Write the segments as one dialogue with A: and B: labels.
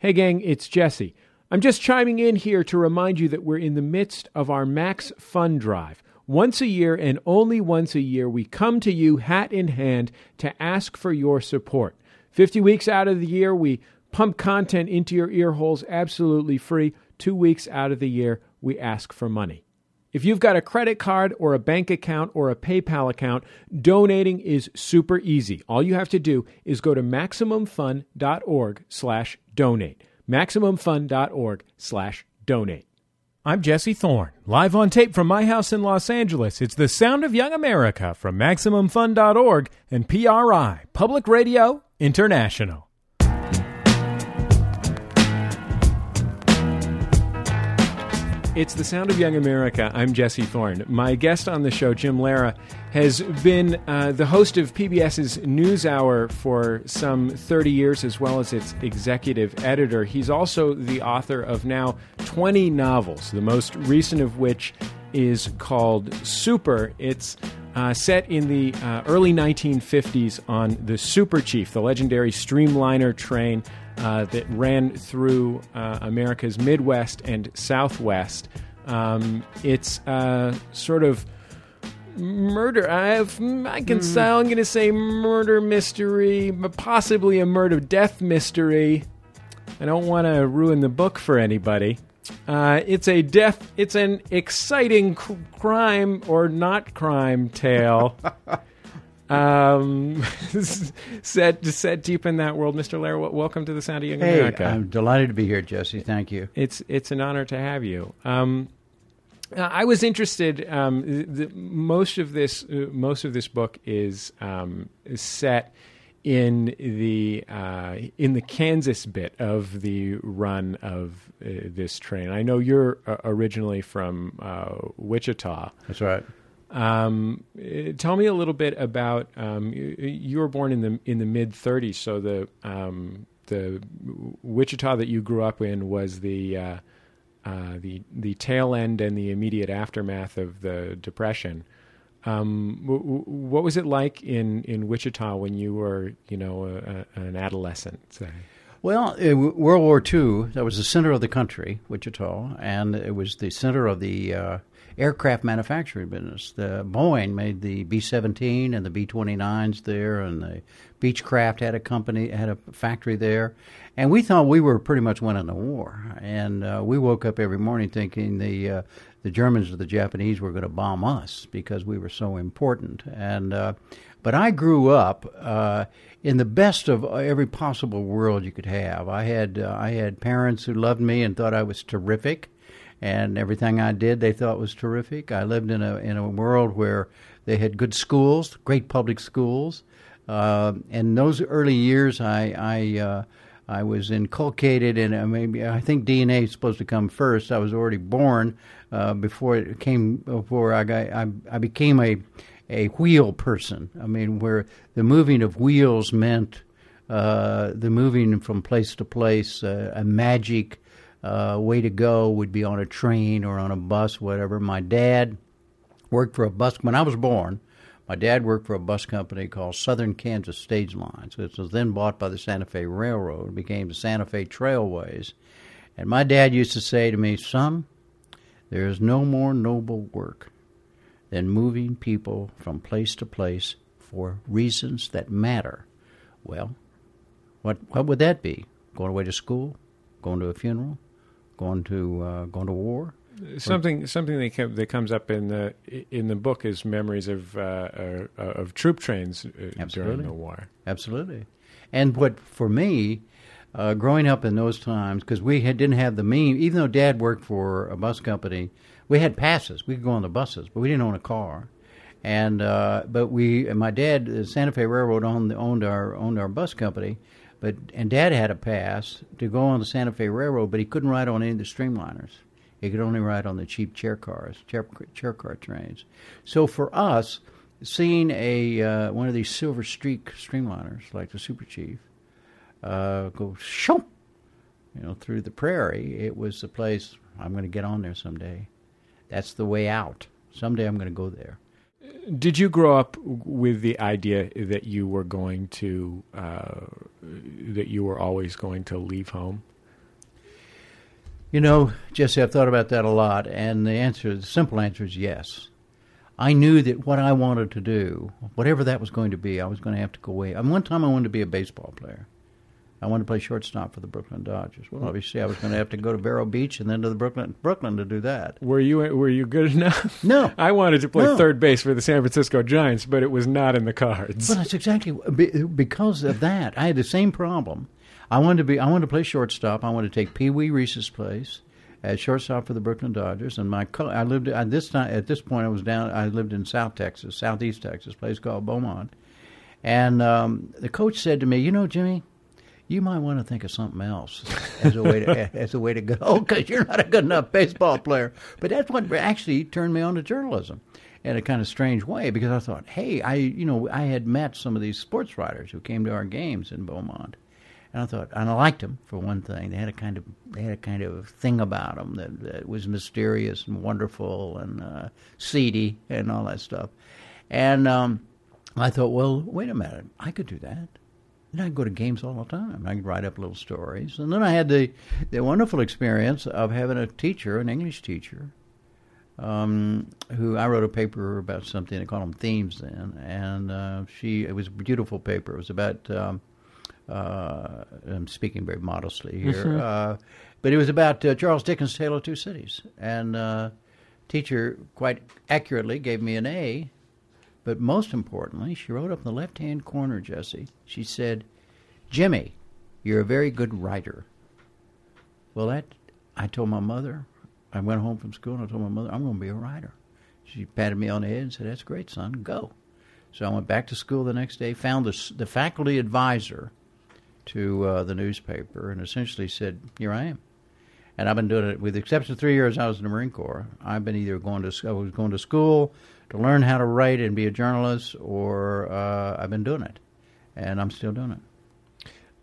A: Hey, gang, it's Jesse. I'm just chiming in here to remind you that we're in the midst of our Max Fund Drive. Once a year and only once a year, we come to you hat in hand to ask for your support. 50 weeks out of the year, we pump content into your ear holes absolutely free. Two weeks out of the year, we ask for money. If you've got a credit card or a bank account or a PayPal account, donating is super easy. All you have to do is go to maximumfun.org slash donate. maximumfun.org slash donate. I'm Jesse Thorn, live on tape from my house in Los Angeles. It's the sound of young America from MaximumFun.org and PRI, Public Radio International. It's the sound of young America. I'm Jesse Thorn. My guest on the show, Jim Lehrer, has been uh, the host of PBS's NewsHour for some 30 years, as well as its executive editor. He's also the author of now 20 novels, the most recent of which is called Super. It's uh, set in the uh, early 1950s on the Super Chief, the legendary streamliner train uh, that ran through uh, America's Midwest and Southwest. Um, it's uh, sort of murder. I have. I can say I'm going to say murder mystery, but possibly a murder death mystery. I don't want to ruin the book for anybody. Uh, it's a death. It's an exciting cr- crime or not crime tale. um, set set deep in that world, Mr. W- Welcome to the Sound of Young
B: Hey,
A: America.
B: I'm delighted to be here, Jesse. Thank you.
A: It's it's an honor to have you. Um, I was interested. Um, the, most of this uh, most of this book is, um, is set in the uh, in the Kansas bit of the run of uh, this train. I know you're uh, originally from uh, Wichita.
B: That's right.
A: Um, uh, tell me a little bit about um, you, you were born in the in the mid 30s, so the um, the Wichita that you grew up in was the uh, uh, the the tail end and the immediate aftermath of the depression. Um, w- w- what was it like in, in Wichita when you were you know a, a, an adolescent? Say?
B: Well, uh, World War II, that was the center of the country, Wichita, and it was the center of the uh, aircraft manufacturing business. The Boeing made the B 17 and the B 29s there, and the Beechcraft had a company, had a factory there. And we thought we were pretty much winning the war. And uh, we woke up every morning thinking the uh, the Germans or the Japanese were going to bomb us because we were so important. And uh, but I grew up uh, in the best of every possible world you could have. I had uh, I had parents who loved me and thought I was terrific, and everything I did they thought was terrific. I lived in a in a world where they had good schools, great public schools. Uh, in those early years, I I uh, I was inculcated in uh, maybe I think DNA is supposed to come first. I was already born uh, before it came before I got I, I became a a wheel person. I mean, where the moving of wheels meant uh, the moving from place to place. Uh, a magic uh, way to go would be on a train or on a bus, whatever. My dad worked for a bus when I was born. My dad worked for a bus company called Southern Kansas Stage Lines, which was then bought by the Santa Fe Railroad, became the Santa Fe Trailways. And my dad used to say to me, Son, there is no more noble work than moving people from place to place for reasons that matter. Well, what what would that be? Going away to school, going to a funeral, going to uh, going to war?
A: Something something that, com- that comes up in the in the book is memories of uh, uh, of troop trains uh, during the war.
B: Absolutely. And what for me, uh, growing up in those times, because we had, didn't have the means, even though Dad worked for a bus company, we had passes. We could go on the buses, but we didn't own a car. And uh, but we, and my dad, the Santa Fe Railroad owned owned our owned our bus company, but and Dad had a pass to go on the Santa Fe Railroad, but he couldn't ride on any of the streamliners. He could only ride on the cheap chair cars, chair, chair car trains. So for us, seeing a uh, one of these silver streak streamliners like the Super Chief uh, go shoo, you know, through the prairie, it was the place I'm going to get on there someday. That's the way out. Someday I'm going to go there.
A: Did you grow up with the idea that you were going to uh, that you were always going to leave home?
B: You know, Jesse, I've thought about that a lot, and the answer, the simple answer is yes. I knew that what I wanted to do, whatever that was going to be, I was going to have to go away. Mean, one time I wanted to be a baseball player. I wanted to play shortstop for the Brooklyn Dodgers. Well, obviously, I was going to have to go to Vero Beach and then to the Brooklyn Brooklyn to do that.
A: Were you were you good enough?
B: No,
A: I wanted to play
B: No.
A: third base for the San Francisco Giants, but it was not in the cards.
B: But that's exactly because of that. I had the same problem. I wanted to be. I wanted to play shortstop. I wanted to take Pee Wee Reese's place at shortstop for the Brooklyn Dodgers. And my I lived at this time. At this point, I was down. I lived in South Texas, Southeast Texas, a place called Beaumont. And um, the coach said to me, "You know, Jimmy." You might want to think of something else as a way to as a way to go because you're not a good enough baseball player. But that's what actually turned me on to journalism in a kind of strange way because I thought, hey, I you know I had met some of these sports writers who came to our games in Beaumont, and I thought and I liked them for one thing. They had a kind of they had a kind of thing about them that, that was mysterious and wonderful and uh, seedy and all that stuff. And um, I thought, well, wait a minute, I could do that. And I'd go to games all the time. I could write up little stories. And then I had the, the wonderful experience of having a teacher, an English teacher, um, who I wrote a paper about something. I called them themes then, and uh, she it was a beautiful paper. It was about. Um, uh, I'm speaking very modestly here, uh, but it was about uh, Charles Dickens' Tale of Two Cities, and uh, teacher quite accurately gave me an A. But most importantly, she wrote up in the left-hand corner, Jesse. She said, "Jimmy, you're a very good writer." Well, that I told my mother. I went home from school and I told my mother, I'm going to be a writer. She patted me on the head and said, That's great, son. Go. So I went back to school the next day, found the, the faculty advisor to uh, the newspaper, and essentially said, Here I am. And I've been doing it, with the exception of three years I was in the Marine Corps. I've been either going to I was going to school to learn how to write and be a journalist, or uh, I've been doing it, and I'm still doing it.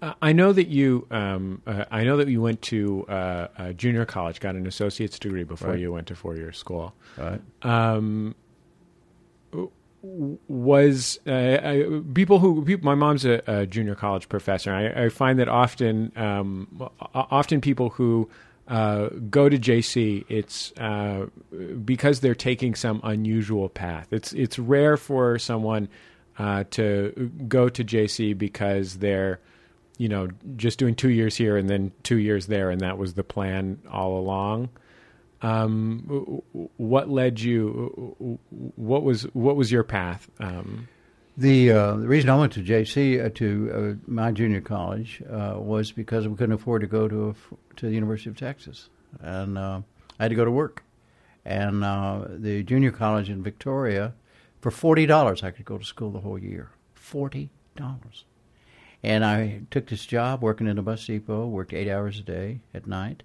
A: Uh, I know that you. Um, uh, I know that you went to uh, junior college, got an associate's degree before
B: Right.
A: you went to four-year school.
B: Right?
A: Um, was uh, I, people who people, my mom's a, a junior college professor. I, I find that often, um, often people who uh, go to JC, it's uh, because they're taking some unusual path. It's it's rare for someone uh, to go to JC because they're you know just doing two years here and then two years there, and that was the plan all along. Um, what led you? What was what was your path? Um,
B: The uh, the reason I went to JC uh, to uh, my junior college uh, was because we couldn't afford to go to a to the University of Texas, and uh, I had to go to work. And uh, the junior college in Victoria, for forty dollars, I could go to school the whole year. Forty dollars, and I took this job working in a bus depot. Worked eight hours a day at night,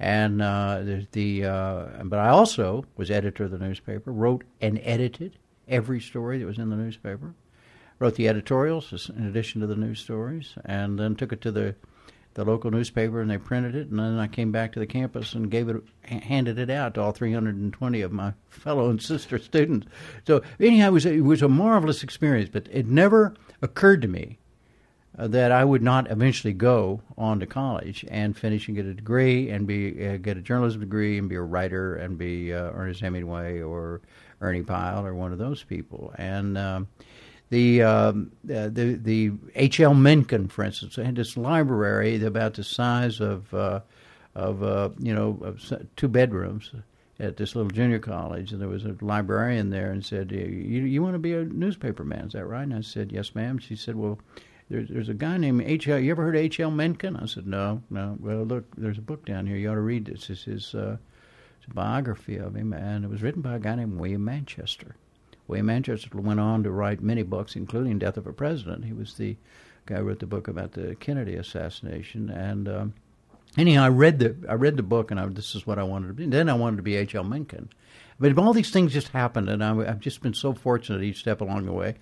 B: and the, the uh, but I also was editor of the newspaper. Wrote and edited every story that was in the newspaper. Wrote the editorials in addition to the news stories, and then took it to the the local newspaper and they printed it. And then I came back to the campus and gave it, handed it out to all 320 of my fellow and sister students. So anyhow, it was a, it was a marvelous experience. But it never occurred to me uh, that I would not eventually go on to college and finish and get a degree and be uh, get a journalism degree and be a writer and be uh, Ernest Hemingway or Ernie Pyle or one of those people. And um, the um, uh, the the H. L. Mencken, for instance, had this library about the size of uh, of uh, you know two bedrooms at this little junior college, and there was a librarian there, and said, "You you want to be a newspaper man? Is that right?" And I said, "Yes, ma'am." She said, "Well." There's, there's a guy named H. L. You ever heard of H. L. Mencken? I said, no, no. Well, look, there's a book down here. You ought to read this. This is uh, it's a biography of him, and it was written by a guy named William Manchester. William Manchester went on to write many books, including Death of a President. He was the guy who wrote the book about the Kennedy assassination. And um, anyhow, I read the I read the book, and I, this is what I wanted to be. And then I wanted to be H. L. Mencken. But all these things just happened, and I, I've just been so fortunate each step along the way.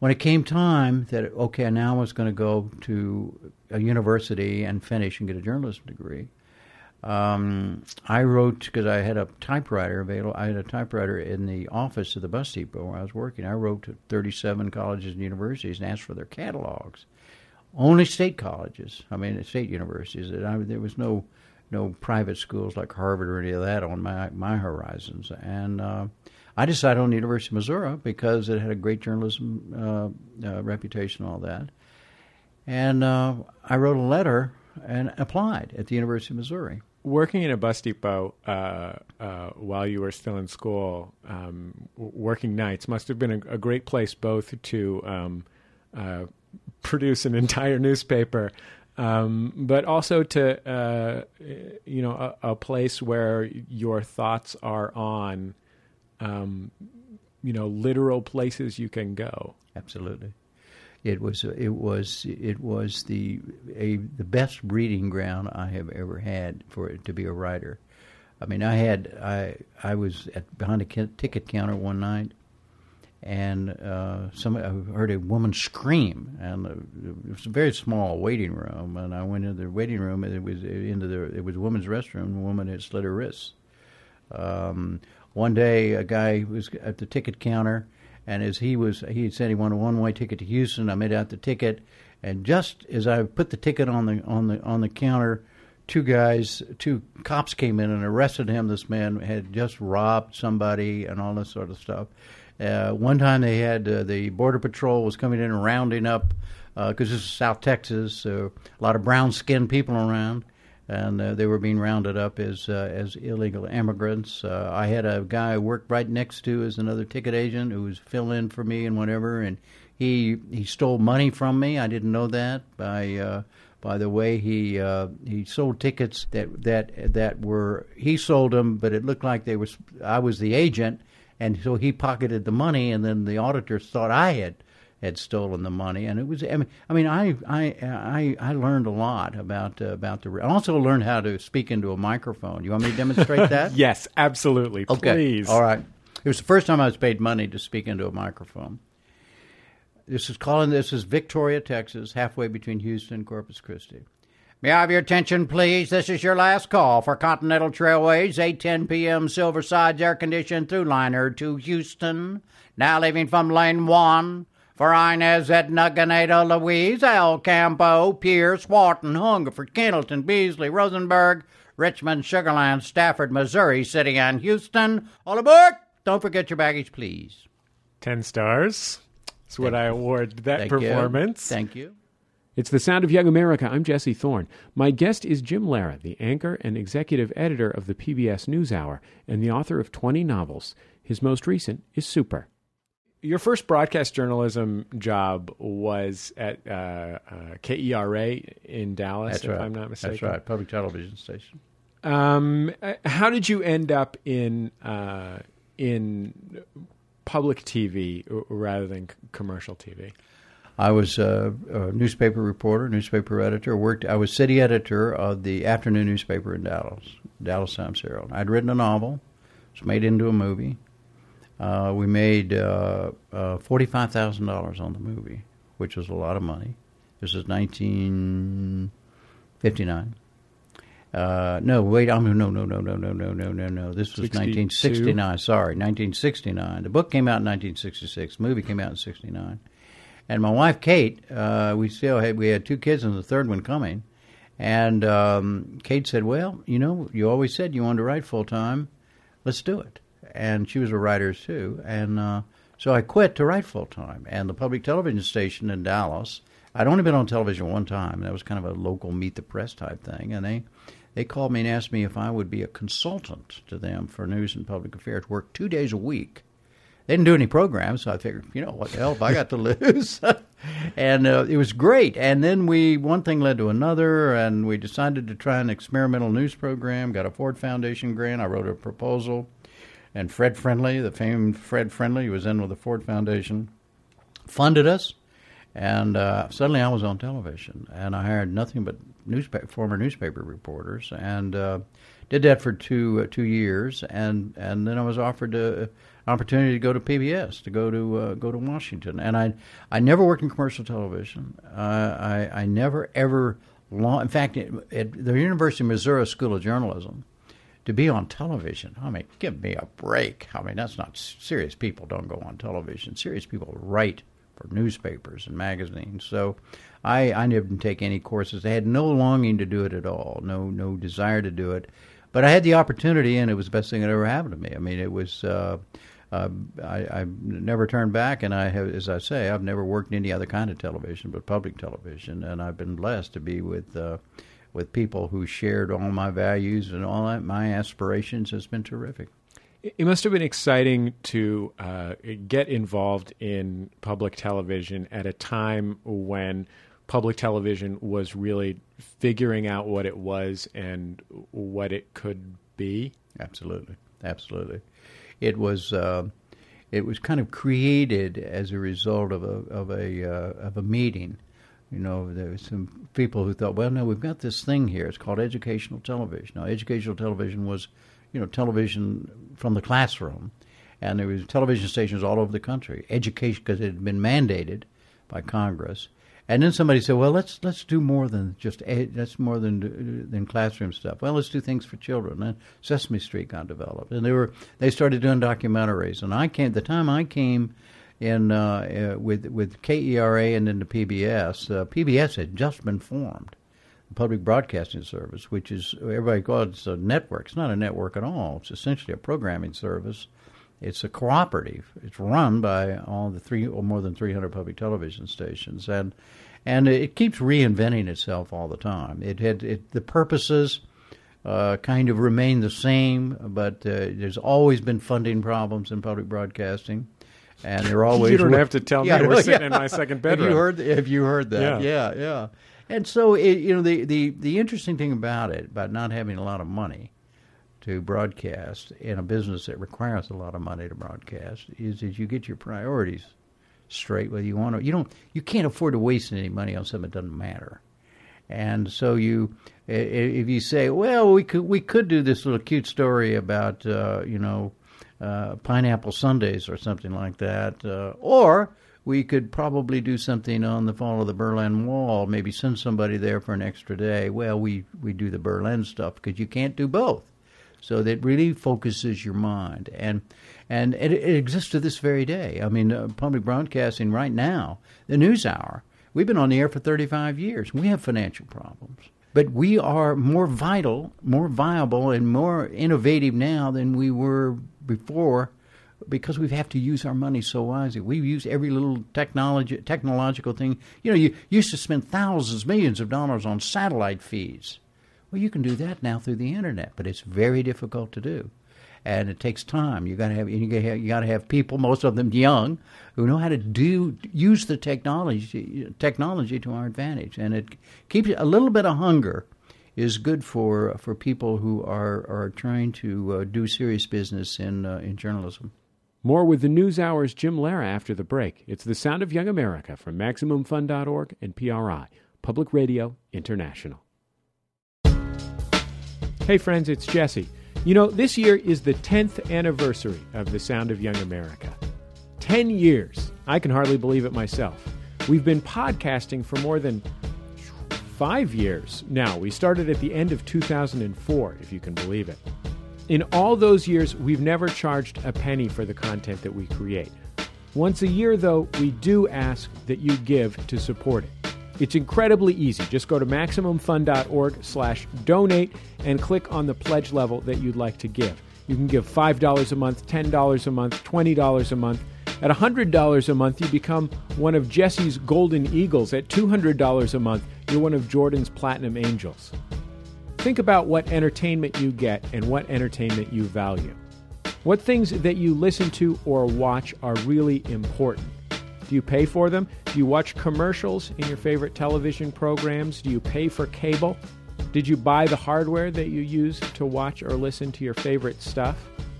B: When it came time that okay, now I was going to go to a university and finish and get a journalism degree, um, I wrote because I had a typewriter available. I had a typewriter in the office of the bus depot where I was working. I wrote to 37 colleges and universities and asked for their catalogs. Only state colleges. I mean, state universities. I, there was no no private schools like Harvard or any of that on my my horizons. And uh, I decided on the University of Missouri because it had a great journalism uh, uh, reputation, and all that. And uh, I wrote a letter and applied at the University of Missouri.
A: Working in a bus depot uh, uh, while you were still in school, um, working nights must have been a, a great place both to um, produce an entire newspaper um, but also to uh, you know a, a, place where your thoughts are on um, you know literal places you can go.
B: Absolutely, it was it was it was the a the best breeding ground I have ever had for it to be a writer. I mean, I had I I was at behind a ticket counter one night and uh, somebody I heard a woman scream, and it was a very small waiting room. And I went into the waiting room, and it was into the it was a woman's restroom. The woman had slit her wrists. Um, one day, a guy was at the ticket counter, and as he was, he said he wanted a one-way ticket to Houston. I made out the ticket, and just as I put the ticket on the on the on the counter, two guys, two cops came in and arrested him. This man had just robbed somebody and all this sort of stuff. Uh, one time they had uh, the border patrol was coming in and rounding up because uh, this is South Texas, so a lot of brown skinned people around, and uh, they were being rounded up as uh, as illegal immigrants. Uh, I had a guy I worked right next to as another ticket agent who was filling in for me and whatever, and he he stole money from me. I didn't know that by by the way he uh, he sold tickets that that that were he sold them, but it looked like they was I was the agent, and so he pocketed the money, and then the auditors thought I had had stolen the money, and it was. I mean, I mean, I I I, I learned a lot about uh, about the. I also learned how to speak into a microphone. You want me to demonstrate that?
A: yes, absolutely.
B: Okay.
A: Please.
B: All right. It was the first time I was paid money to speak into a microphone. This is calling. This is Victoria, Texas, halfway between Houston and Corpus Christi. May I have your attention, please? This is your last call for Continental Trailways, 8:10 p.m. Silverside's air-conditioned through liner to Houston. Now leaving from lane one for Inez, Edna, Ganado, Louise, El Campo, Pierce, Wharton, Hungerford, Kendleton, Beasley, Rosenberg, Richmond, Sugarland, Stafford, Missouri, City, and Houston. All aboard! Don't forget your baggage, please.
A: Ten stars. That's what I award that
B: Thank
A: performance.
B: You. Thank you.
A: It's the Sound of Young America. I'm Jesse Thorn. My guest is Jim Lehrer, the anchor and executive editor of the PBS NewsHour and the author of 20 novels. His most recent is Super. Your first broadcast journalism job was at uh, uh, KERA in Dallas,
B: That's
A: if
B: right.
A: I'm not mistaken.
B: That's right, public television station.
A: Um, uh, how did you end up in uh, in public TV rather than commercial TV?
B: I was a, a, newspaper reporter, newspaper editor. Worked. I was city editor of the afternoon newspaper in Dallas, Dallas Times Herald. I'd written a novel. It was made into a movie. Uh, we made uh, uh, forty-five thousand dollars on the movie, which was a lot of money. This is nineteen fifty-nine. Uh, no, wait. I'm no, no, no, no, no, no, no, no, no. This was 1969. Sorry, 1969. The book came out in 1966. The movie came out in 69. And my wife Kate, uh, we still had we had two kids and the third one coming. And um, Kate said, "Well, you know, you always said you wanted to write full time. Let's do it." And she was a writer too, and uh, so I quit to write full time. And the public television station in Dallas, I'd only been on television one time. That was kind of a local meet the press type thing, and they they called me and asked me if I would be a consultant to them for news and public affairs, work two days a week they didn't do any programs, so I figured, you know, what the hell have I got to lose? and uh, it was great. And then we one thing led to another, and we decided to try an experimental news program. Got a Ford Foundation grant. I wrote a proposal, and Fred Friendly, the famed Fred Friendly, who was in with the Ford Foundation, funded us. And uh, suddenly I was on television, and I hired nothing but newspaper, former newspaper reporters, and uh, did that for two uh, two years, and and then I was offered a, an opportunity to go to PBS, to go to uh, go to Washington, and I I never worked in commercial television. Uh, I I never ever long. In fact, at the University of Missouri School of Journalism, to be on television, I mean, give me a break. I mean, that's not serious. People don't go on television. Serious people write for newspapers and magazines. So I, I didn't take any courses. I had no longing to do it at all, no no desire to do it. But I had the opportunity, and it was the best thing that ever happened to me. I mean, it was. Uh, uh, I, I've never turned back, and I have, as I say, I've never worked any other kind of television but public television, and I've been blessed to be with uh, with people who shared all my values and all my aspirations. Has been terrific.
A: It must have been exciting to uh, get involved in public television at a time when public television was really figuring out what it was and what it could be.
B: Absolutely, absolutely. It was uh, it was kind of created as a result of a of a uh, of a meeting. You know, there were some people who thought, well, no, we've got this thing here. It's called educational television. Now, educational television was, you know, television from the classroom, and there was television stations all over the country. Education, because it had been mandated by Congress, and then somebody said, "Well, let's let's do more than just that's more than than classroom stuff. Well, let's do things for children." And Sesame Street got developed, and they were they started doing documentaries. And I came the time I came in uh, uh, with with KERA and then the PBS. Uh, PBS had just been formed, the Public Broadcasting Service, which is everybody calls it a network. It's not a network at all. It's essentially a programming service it's a cooperative. It's run by all the three or more than 300 public television stations, and and it keeps reinventing itself all the time. It had it, the purposes uh, kind of remain the same, but uh, there's always been funding problems in public broadcasting. And they're always
A: you don't have to tell yeah, me. We're sitting in my second bedroom.
B: Have you heard? Have you heard that? Yeah, yeah. yeah. And so, it, you know, the, the the interesting thing about it, about not having a lot of money, to broadcast in a business that requires a lot of money to broadcast is that you get your priorities straight whether you want to you don't you can't afford to waste any money on something that doesn't matter and so you if you say well we could we could do this little cute story about uh, you know uh, pineapple sundays or something like that uh, or we could probably do something on the fall of the Berlin Wall, maybe send somebody there for an extra day. Well, we, we do the Berlin stuff because you can't do both. So that really focuses your mind, and and it, it exists to this very day. I mean, uh, public broadcasting right now, the News Hour. We've been on the air for 35 years. We have financial problems, but we are more vital, more viable, and more innovative now than we were before because we have to use our money so wisely. We use every little technology, technological thing. You know, you used to spend thousands, millions of dollars on satellite feeds. Well, you can do that now through the internet, but it's very difficult to do, and it takes time. You got to have you got to have, you got to have people, most of them young, who know how to do use the technology technology to our advantage, and it keeps a little bit of hunger is good for for people who are are trying to uh, do serious business in uh, in journalism.
A: More with the News Hour's Jim Lehrer after the break. It's the Sound of Young America from MaximumFun.org and PRI, Public Radio International. Hey, friends, it's Jesse. You know, this year is the 10th anniversary of The Sound of Young America. 10 years. I can hardly believe it myself. We've been podcasting for more than five years now. We started at the end of 2004, if you can believe it. In all those years, we've never charged a penny for the content that we create. Once a year, though, we do ask that you give to support it. It's incredibly easy. Just go to MaximumFun.org slash donate and click on the pledge level that you'd like to give. You can give $5 a month, $10 a month, $20 a month. At $100 a month, you become one of Jesse's Golden Eagles. At $200 a month, you're one of Jordan's Platinum Angels. Think about what entertainment you get and what entertainment you value. What things that you listen to or watch are really important. Do you pay for them? Do you watch commercials in your favorite television programs? Do you pay for cable? Did you buy the hardware that you use to watch or listen to your favorite stuff?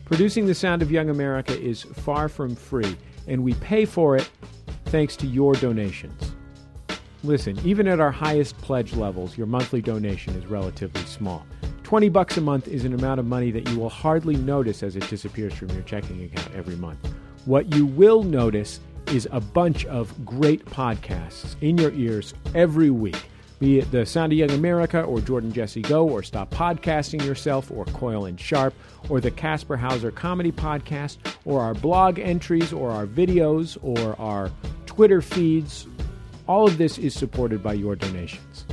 A: Producing The Sound of Young America is far from free, and we pay for it thanks to your donations. Listen, even at our highest pledge levels, your monthly donation is relatively small. 20 bucks a month is an amount of money that you will hardly notice as it disappears from your checking account every month. What you will notice is a bunch of great podcasts in your ears every week. be it The Sound of Young America or Jordan Jesse Go or Stop Podcasting Yourself or Coil and Sharp or the Kasper Hauser Comedy Podcast or our blog entries or our videos or our Twitter feeds. All of this is supported by your donations.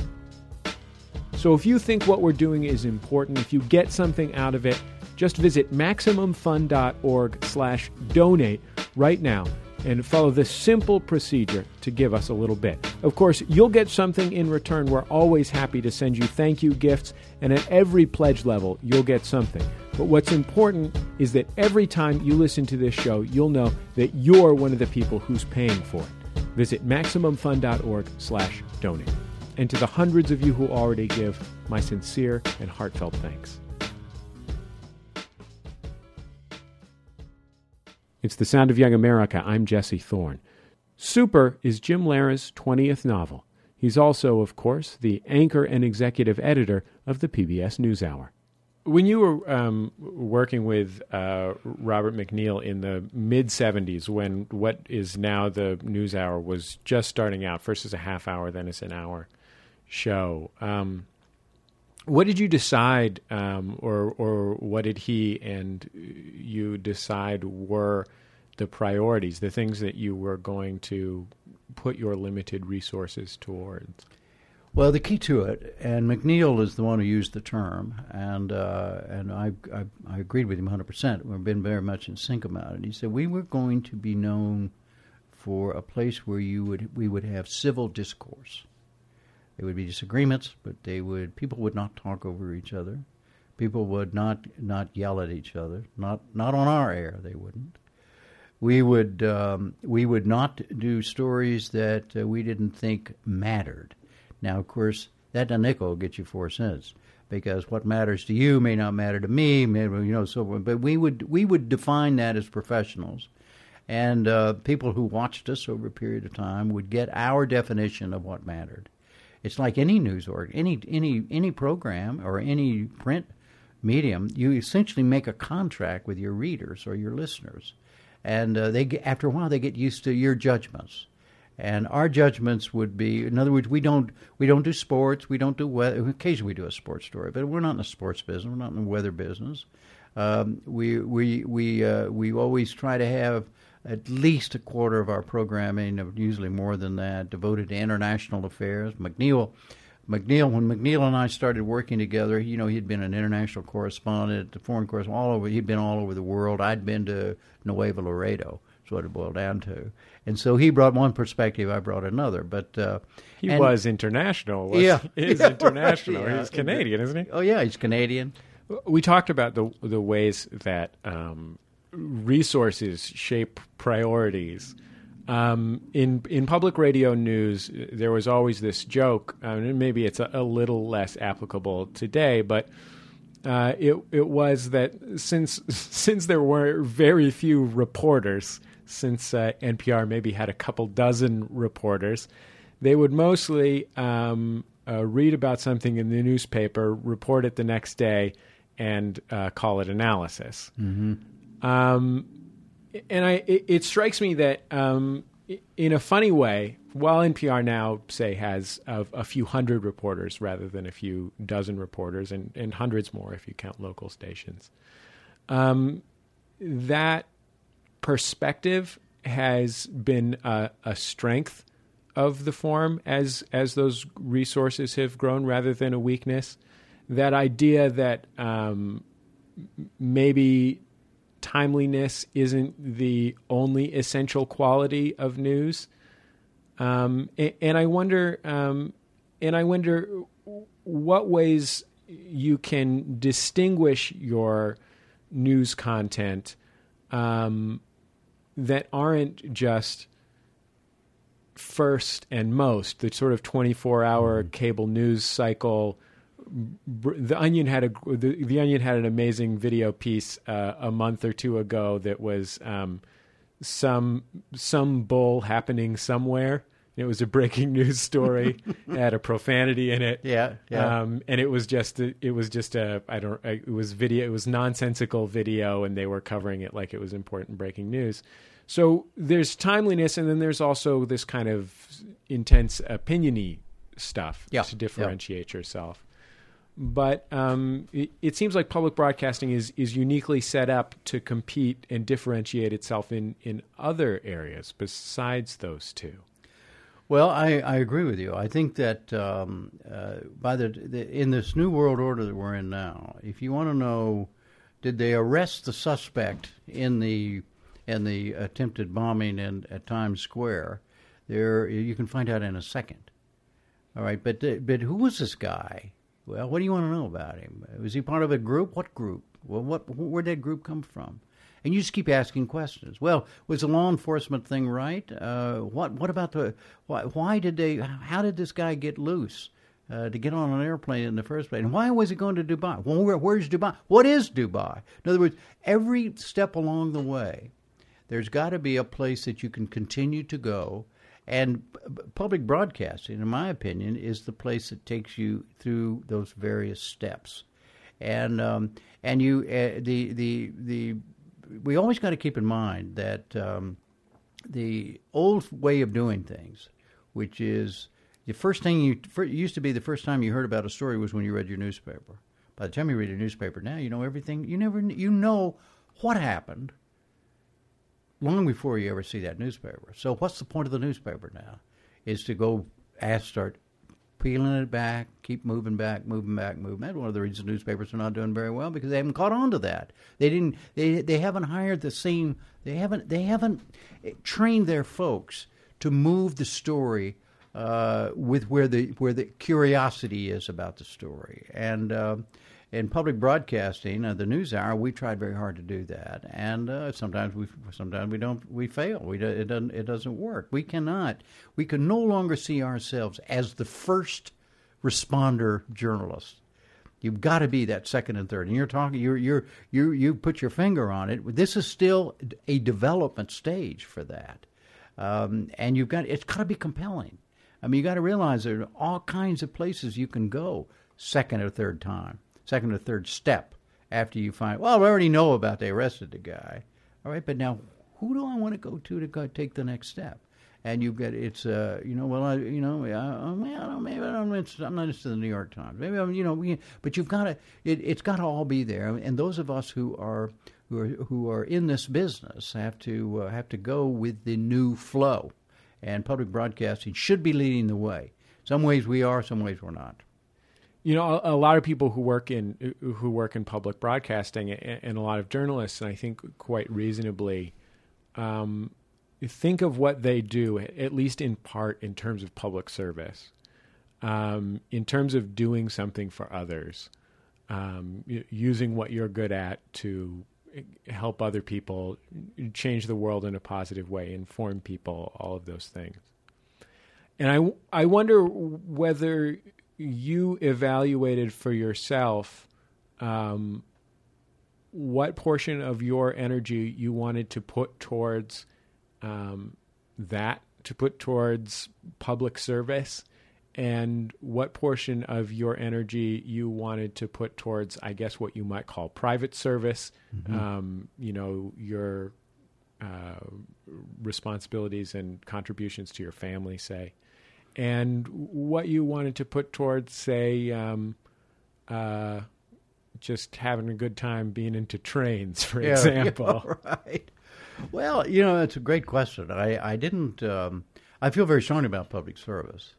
A: So if you think what we're doing is important, if you get something out of it, just visit MaximumFun.org slash donate right now and follow this simple procedure to give us a little bit. Of course, you'll get something in return. We're always happy to send you thank you gifts, and at every pledge level, you'll get something. But what's important is that every time you listen to this show, you'll know that you're one of the people who's paying for it. Visit MaximumFun.org slash donate. And to the hundreds of you who already give, my sincere and heartfelt thanks. It's the sound of young America. I'm Jesse Thorn. Super is Jim Lehrer's 20th novel. He's also, of course, the anchor and executive editor of the PBS NewsHour. When you were um, working with uh, Robert MacNeil in the mid 70s, when what is now the NewsHour was just starting out, first as a half hour, then as an hour show, um, what did you decide, um, or or what did he and you decide were the priorities, the things that you were going to put your limited resources towards?
B: Well, the key to it, and MacNeil is the one who used the term, and uh, and I, I, I agreed with him 100. percent We've been very much in sync about it. He said we were going to be known for a place where you would we would have civil discourse. There would be disagreements, but they would people would not talk over each other. People would not not yell at each other. Not not on our air. They wouldn't. We would um, we would not do stories that uh, we didn't think mattered. Now, of course, that a nickel gets you four cents because what matters to you may not matter to me. Maybe, you know, so but we would we would define that as professionals, and uh, people who watched us over a period of time would get our definition of what mattered. It's like any news org, any any any program or any print medium. You essentially make a contract with your readers or your listeners, and uh, they get, after a while they get used to your judgments. And our judgments would be, in other words, we don't we don't do sports, we don't do weather. Occasionally we do a sports story, but we're not in the sports business. We're not in the weather business. Um, we we we uh, we always try to have at least a quarter of our programming, usually more than that, devoted to international affairs. McNeil, MacNeil, when MacNeil and I started working together, you know, he'd been an international correspondent, a foreign correspondent, all over. He'd been all over the world. I'd been to Nuevo Laredo. That's what it boiled down to. And so he brought one perspective, I brought another. But uh,
A: he
B: and,
A: was international. Was,
B: yeah,
A: is
B: yeah,
A: international.
B: Right, yeah.
A: He's Canadian, isn't he?
B: Oh yeah, he's Canadian.
A: We talked about the the ways that um, resources shape priorities. Um, in in public radio news, there was always this joke, uh, and maybe it's a, a, little less applicable today, but uh, it it was that since since there were very few reporters, since uh, NPR maybe had a couple dozen reporters, they would mostly um, uh, read about something in the newspaper, report it the next day, and uh, call it analysis.
B: Mm-hmm.
A: Um, and I, it, it, strikes me that um, in a funny way, while NPR now say has a, a, few hundred reporters rather than a few dozen reporters, and, and hundreds more if you count local stations, um, that perspective has been a, a, strength of the form as as those resources have grown, rather than a weakness. That idea that um, maybe timeliness isn't the only essential quality of news. Um, and, and, I wonder, um, and I wonder what ways you can distinguish your news content um, that aren't just first and most the sort of 24 hour mm-hmm. cable news cycle the Onion had a the, the Onion had an amazing video piece uh, a month or two ago that was um, some some bull happening somewhere. It was a breaking news story. it had a profanity in it.
B: Yeah, yeah.
A: Um, and it was just a, it was just a I don't it was video. It was nonsensical video, and they were covering it like it was important breaking news. So there's timeliness, and then there's also this kind of intense opiniony stuff
B: Yeah,
A: to differentiate yourself. But um, it, it seems like public broadcasting is, is uniquely set up to compete and differentiate itself in, in other areas besides those two.
B: Well, I, I agree with you. I think that um, uh, by the, the in this new world order that we're in now, if you want to know, did they arrest the suspect in the in the attempted bombing in, at Times Square? There, you can find out in a second. All right, but but who was this guy? Well, what do you want to know about him? Was he part of a group? What group? Well, what where did that group come from? And you just keep asking questions. Well, was the law enforcement thing right? Uh, what what about the why, why did they? How did this guy get loose uh, to get on an airplane in the first place? And why was he going to Dubai? Well, where, where's Dubai? What is Dubai? In other words, every step along the way, there's got to be a place that you can continue to go. And public broadcasting, in my opinion, is the place that takes you through those various steps. And um, and you uh, the the the we always got to keep in mind that um, the old way of doing things, which is the first thing you used to be the first time you heard about a story was when you read your newspaper. By the time you read a newspaper now, you know everything. You never you know what happened long before you ever see that newspaper. So what's the point of the newspaper now? Is to go ask, start peeling it back, keep moving back, moving back, moving. That's one of the reasons newspapers are not doing very well because they haven't caught on to that. They didn't. They they haven't hired the same. They haven't. They haven't trained their folks to move the story uh, with where the where the curiosity is about the story and. Uh, in public broadcasting, uh, the news hour, we tried very hard to do that, and uh, sometimes we sometimes we don't we fail. We it doesn't it doesn't work. We cannot we can no longer see ourselves as the first responder journalist. You've got to be that second and third. And you're talking you're you're you you put your finger on it. This is still a development stage for that, um, and you've got it's got to be compelling. I mean, you got to realize there are all kinds of places you can go second or third time second or third step after you find, well, I already know about they arrested the guy. All right, but now who do I want to go to to go take the next step? And you get it's uh you know well I you know I, I, don't maybe I don't I'm not interested in the New York Times. Maybe I'm you know we, but you've got to it, it's got to all be there. And those of us who are who are who are in this business have to uh, have to go with the new flow. And public broadcasting should be leading the way. Some ways we are some ways we're not
A: you know, a, a, lot of people who work in who work in public broadcasting, and, and a lot of journalists, and I think quite reasonably, um, think of what they do, at least in part, in terms of public service, um, in terms of doing something for others, um, using what you're good at to help other people, change the world in a positive way, inform people, all of those things. And I, I wonder whether you evaluated for yourself um, what portion of your energy you wanted to put towards um, that, to put towards public service, and what portion of your energy you wanted to put towards, I guess, what you might call private service. Mm-hmm. Um, you know, your uh, responsibilities and contributions to your family, say and what you wanted to put towards, say, um, uh, just having a good time being into trains, for yeah, example.
B: Yeah, right. Well, you know, it's a great question. I, I didn't. Um, I feel very strongly about public service.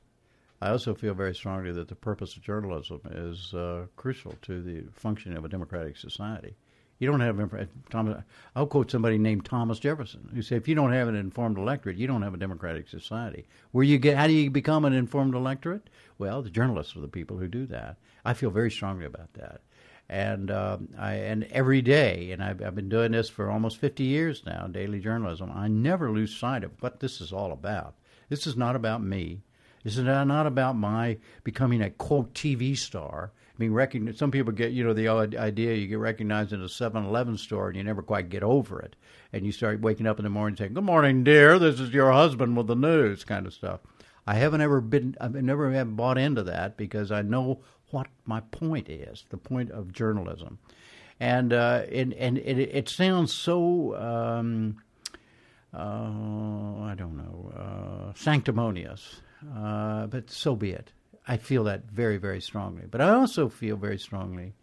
B: I also feel very strongly that the purpose of journalism is uh, crucial to the functioning of a democratic society. You don't have Thomas. I'll quote somebody named Thomas Jefferson who said, "If you don't have an informed electorate, you don't have a democratic society." Where you get, how do you become an informed electorate? Well, the journalists are the people who do that. I feel very strongly about that, and um, I and every day, and I've, I've been doing this for almost fifty years now, daily journalism. I never lose sight of what this is all about. This is not about me. This is not about my becoming a quote TV star being recognized. Some people get, you know, the idea you get recognized in a 7-Eleven store and you never quite get over it, and you start waking up in the morning saying, "Good morning, dear. This is your husband with the news," kind of stuff. I haven't ever been, I've never have bought into that because I know what my point is, the point of journalism, and uh, and and it, it sounds so. Um, uh, I don't know, uh, sanctimonious, uh, but so be it. I feel that very, very strongly. But I also feel very strongly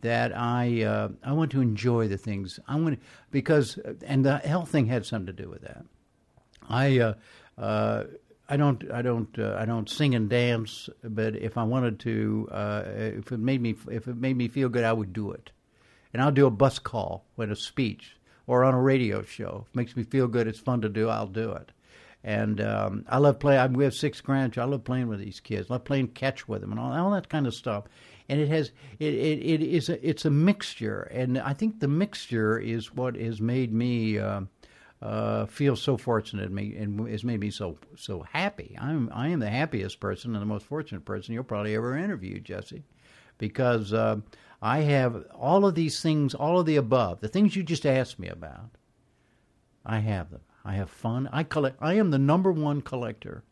B: that I uh, I want to enjoy the things I want to, because and the health thing had something to do with that. I uh, uh, I don't I don't uh, I don't sing and dance, but if I wanted to, uh, if it made me if it made me feel good, I would do it. And I'll do a bus call when a speech or on a radio show. If it makes me feel good, it's fun to do. I'll do it. And um, I love playing. We have six grandchildren. I love playing with these kids. I love playing catch with them and all, all that kind of stuff. And it has it, it, it is a, it's a mixture, and I think the mixture is what has made me. Uh, uh, feel so fortunate and, has made me so so happy. I'm I am the happiest person and the most fortunate person you'll probably ever interview, Jesse, because uh, I have all of these things, all of the above, the things you just asked me about. I have them. I have fun. I collect. I am the number one collector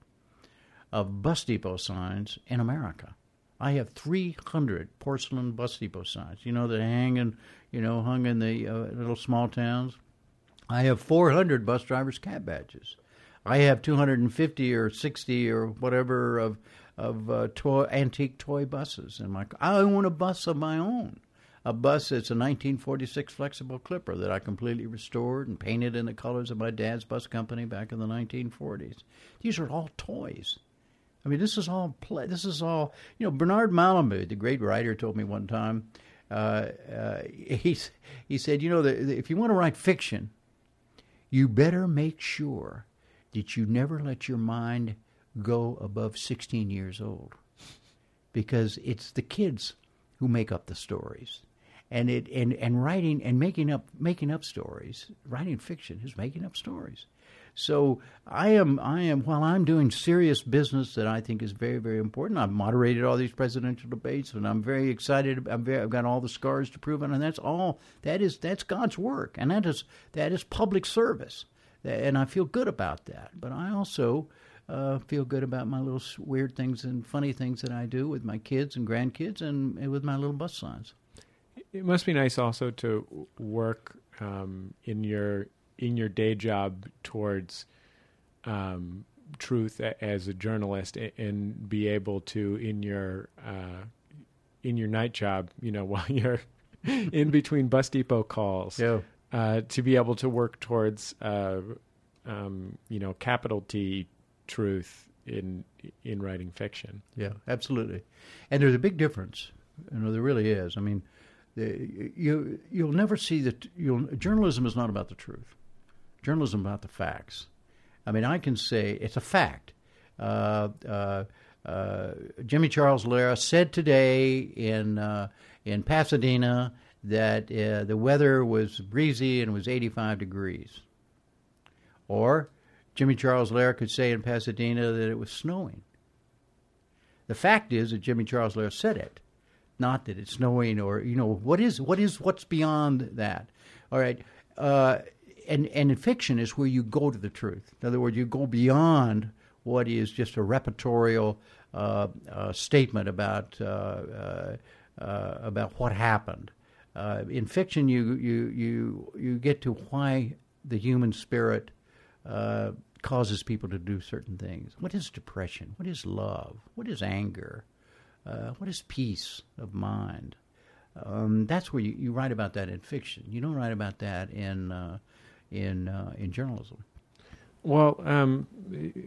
B: of bus depot signs in America. I have 300 porcelain bus depot signs. You know that hang in, you know, hung in the uh, little small towns. I have 400 bus drivers' cab badges. I have 250 or 60 or whatever of of uh, toy, antique toy buses in my. I own a bus of my own. A bus that's a 1946 Flxible Clipper that I completely restored and painted in the colors of my dad's bus company back in the 1940s. These are all toys. I mean, this is all play. This is all you know. Bernard Malamud, the great writer, told me one time. Uh, uh, he he said, you know, the, the, if you want to write fiction, you better make sure that you never let your mind go above 16 years old because it's the kids who make up the stories and it and, and writing and making up making up stories writing fiction is making up stories so I am I am while I'm doing serious business that I think is very very important. I've moderated all these presidential debates, and I'm very excited. I'm very, I've got all the scars to prove it, and that's all. That is that's God's work, and that is that is public service, and I feel good about that. But I also uh, feel good about my little weird things and funny things that I do with my kids and grandkids, and, and with my little bus signs.
A: It must be nice also to work um, in your in your day job towards um, truth as a journalist and be able to in your uh, in your night job, you know, while you're in between bus depot calls,
B: yeah.
A: uh, to be able to work towards uh, um, you know capital T truth in in writing fiction.
B: Yeah, absolutely. And there's a big difference. You know, there really is. I mean, the, you you'll never see that. Journalism is not about the truth journalism about the facts. I mean, I can say it's a fact. Uh, uh, uh, Jimmy Charles Lehrer said today in uh, in Pasadena that uh, the weather was breezy and it was 85 degrees. Or Jimmy Charles Lehrer could say in Pasadena that it was snowing. The fact is that Jimmy Charles Lehrer said it, not that it's knowing or you know what is what is what's beyond that. All right. Uh, and and in fiction is where you go to the truth. In other words, you go beyond what is just a repertorial uh, uh, statement about uh, uh, uh about what happened. In fiction, you you you you get to why the human spirit causes people to do certain things. What is depression? What is love? What is anger? What is peace of mind? Um, that's where you, you write about that in fiction. You don't write about that in in uh, in journalism.
A: Well, um,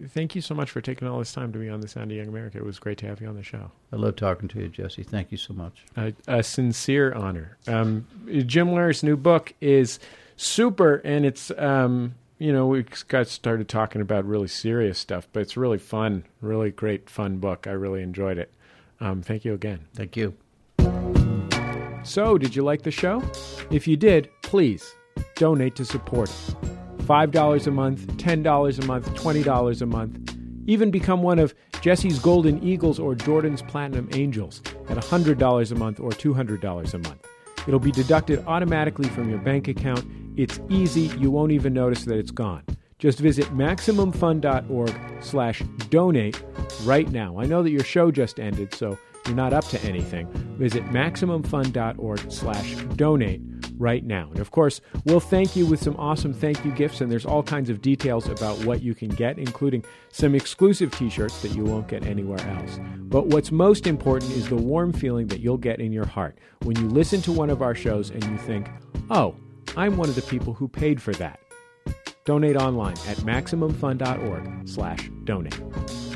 A: thank you so much for taking all this time to be on the Sound of Young America. It was great to have you on the show.
B: I love talking to you, Jesse. Thank you so much.
A: Uh, a sincere honor. Um, Jim Lehrer's new book is super, and it's um, you know we got started talking about really serious stuff, but it's really fun, really great, fun book. I really enjoyed it. Um, thank you again.
B: Thank you.
A: So, did you like the show? If you did, please donate to support it. $5 a month, $10 a month, $20 a month. Even become one of Jesse's Golden Eagles or Jordan's Platinum Angels at $100 a month or $200 a month. It'll be deducted automatically from your bank account. It's easy, you won't even notice that it's gone. Just visit MaximumFun.org slash donate right now. I know that your show just ended, so you're not up to anything. Visit MaximumFun.org slash donate right now. And of course, we'll thank you with some awesome thank you gifts, and there's all kinds of details about what you can get, including some exclusive t shirts that you won't get anywhere else. But what's most important is the warm feeling that you'll get in your heart when you listen to one of our shows and you think, oh, I'm one of the people who paid for that. Donate online at MaximumFun.org slash donate.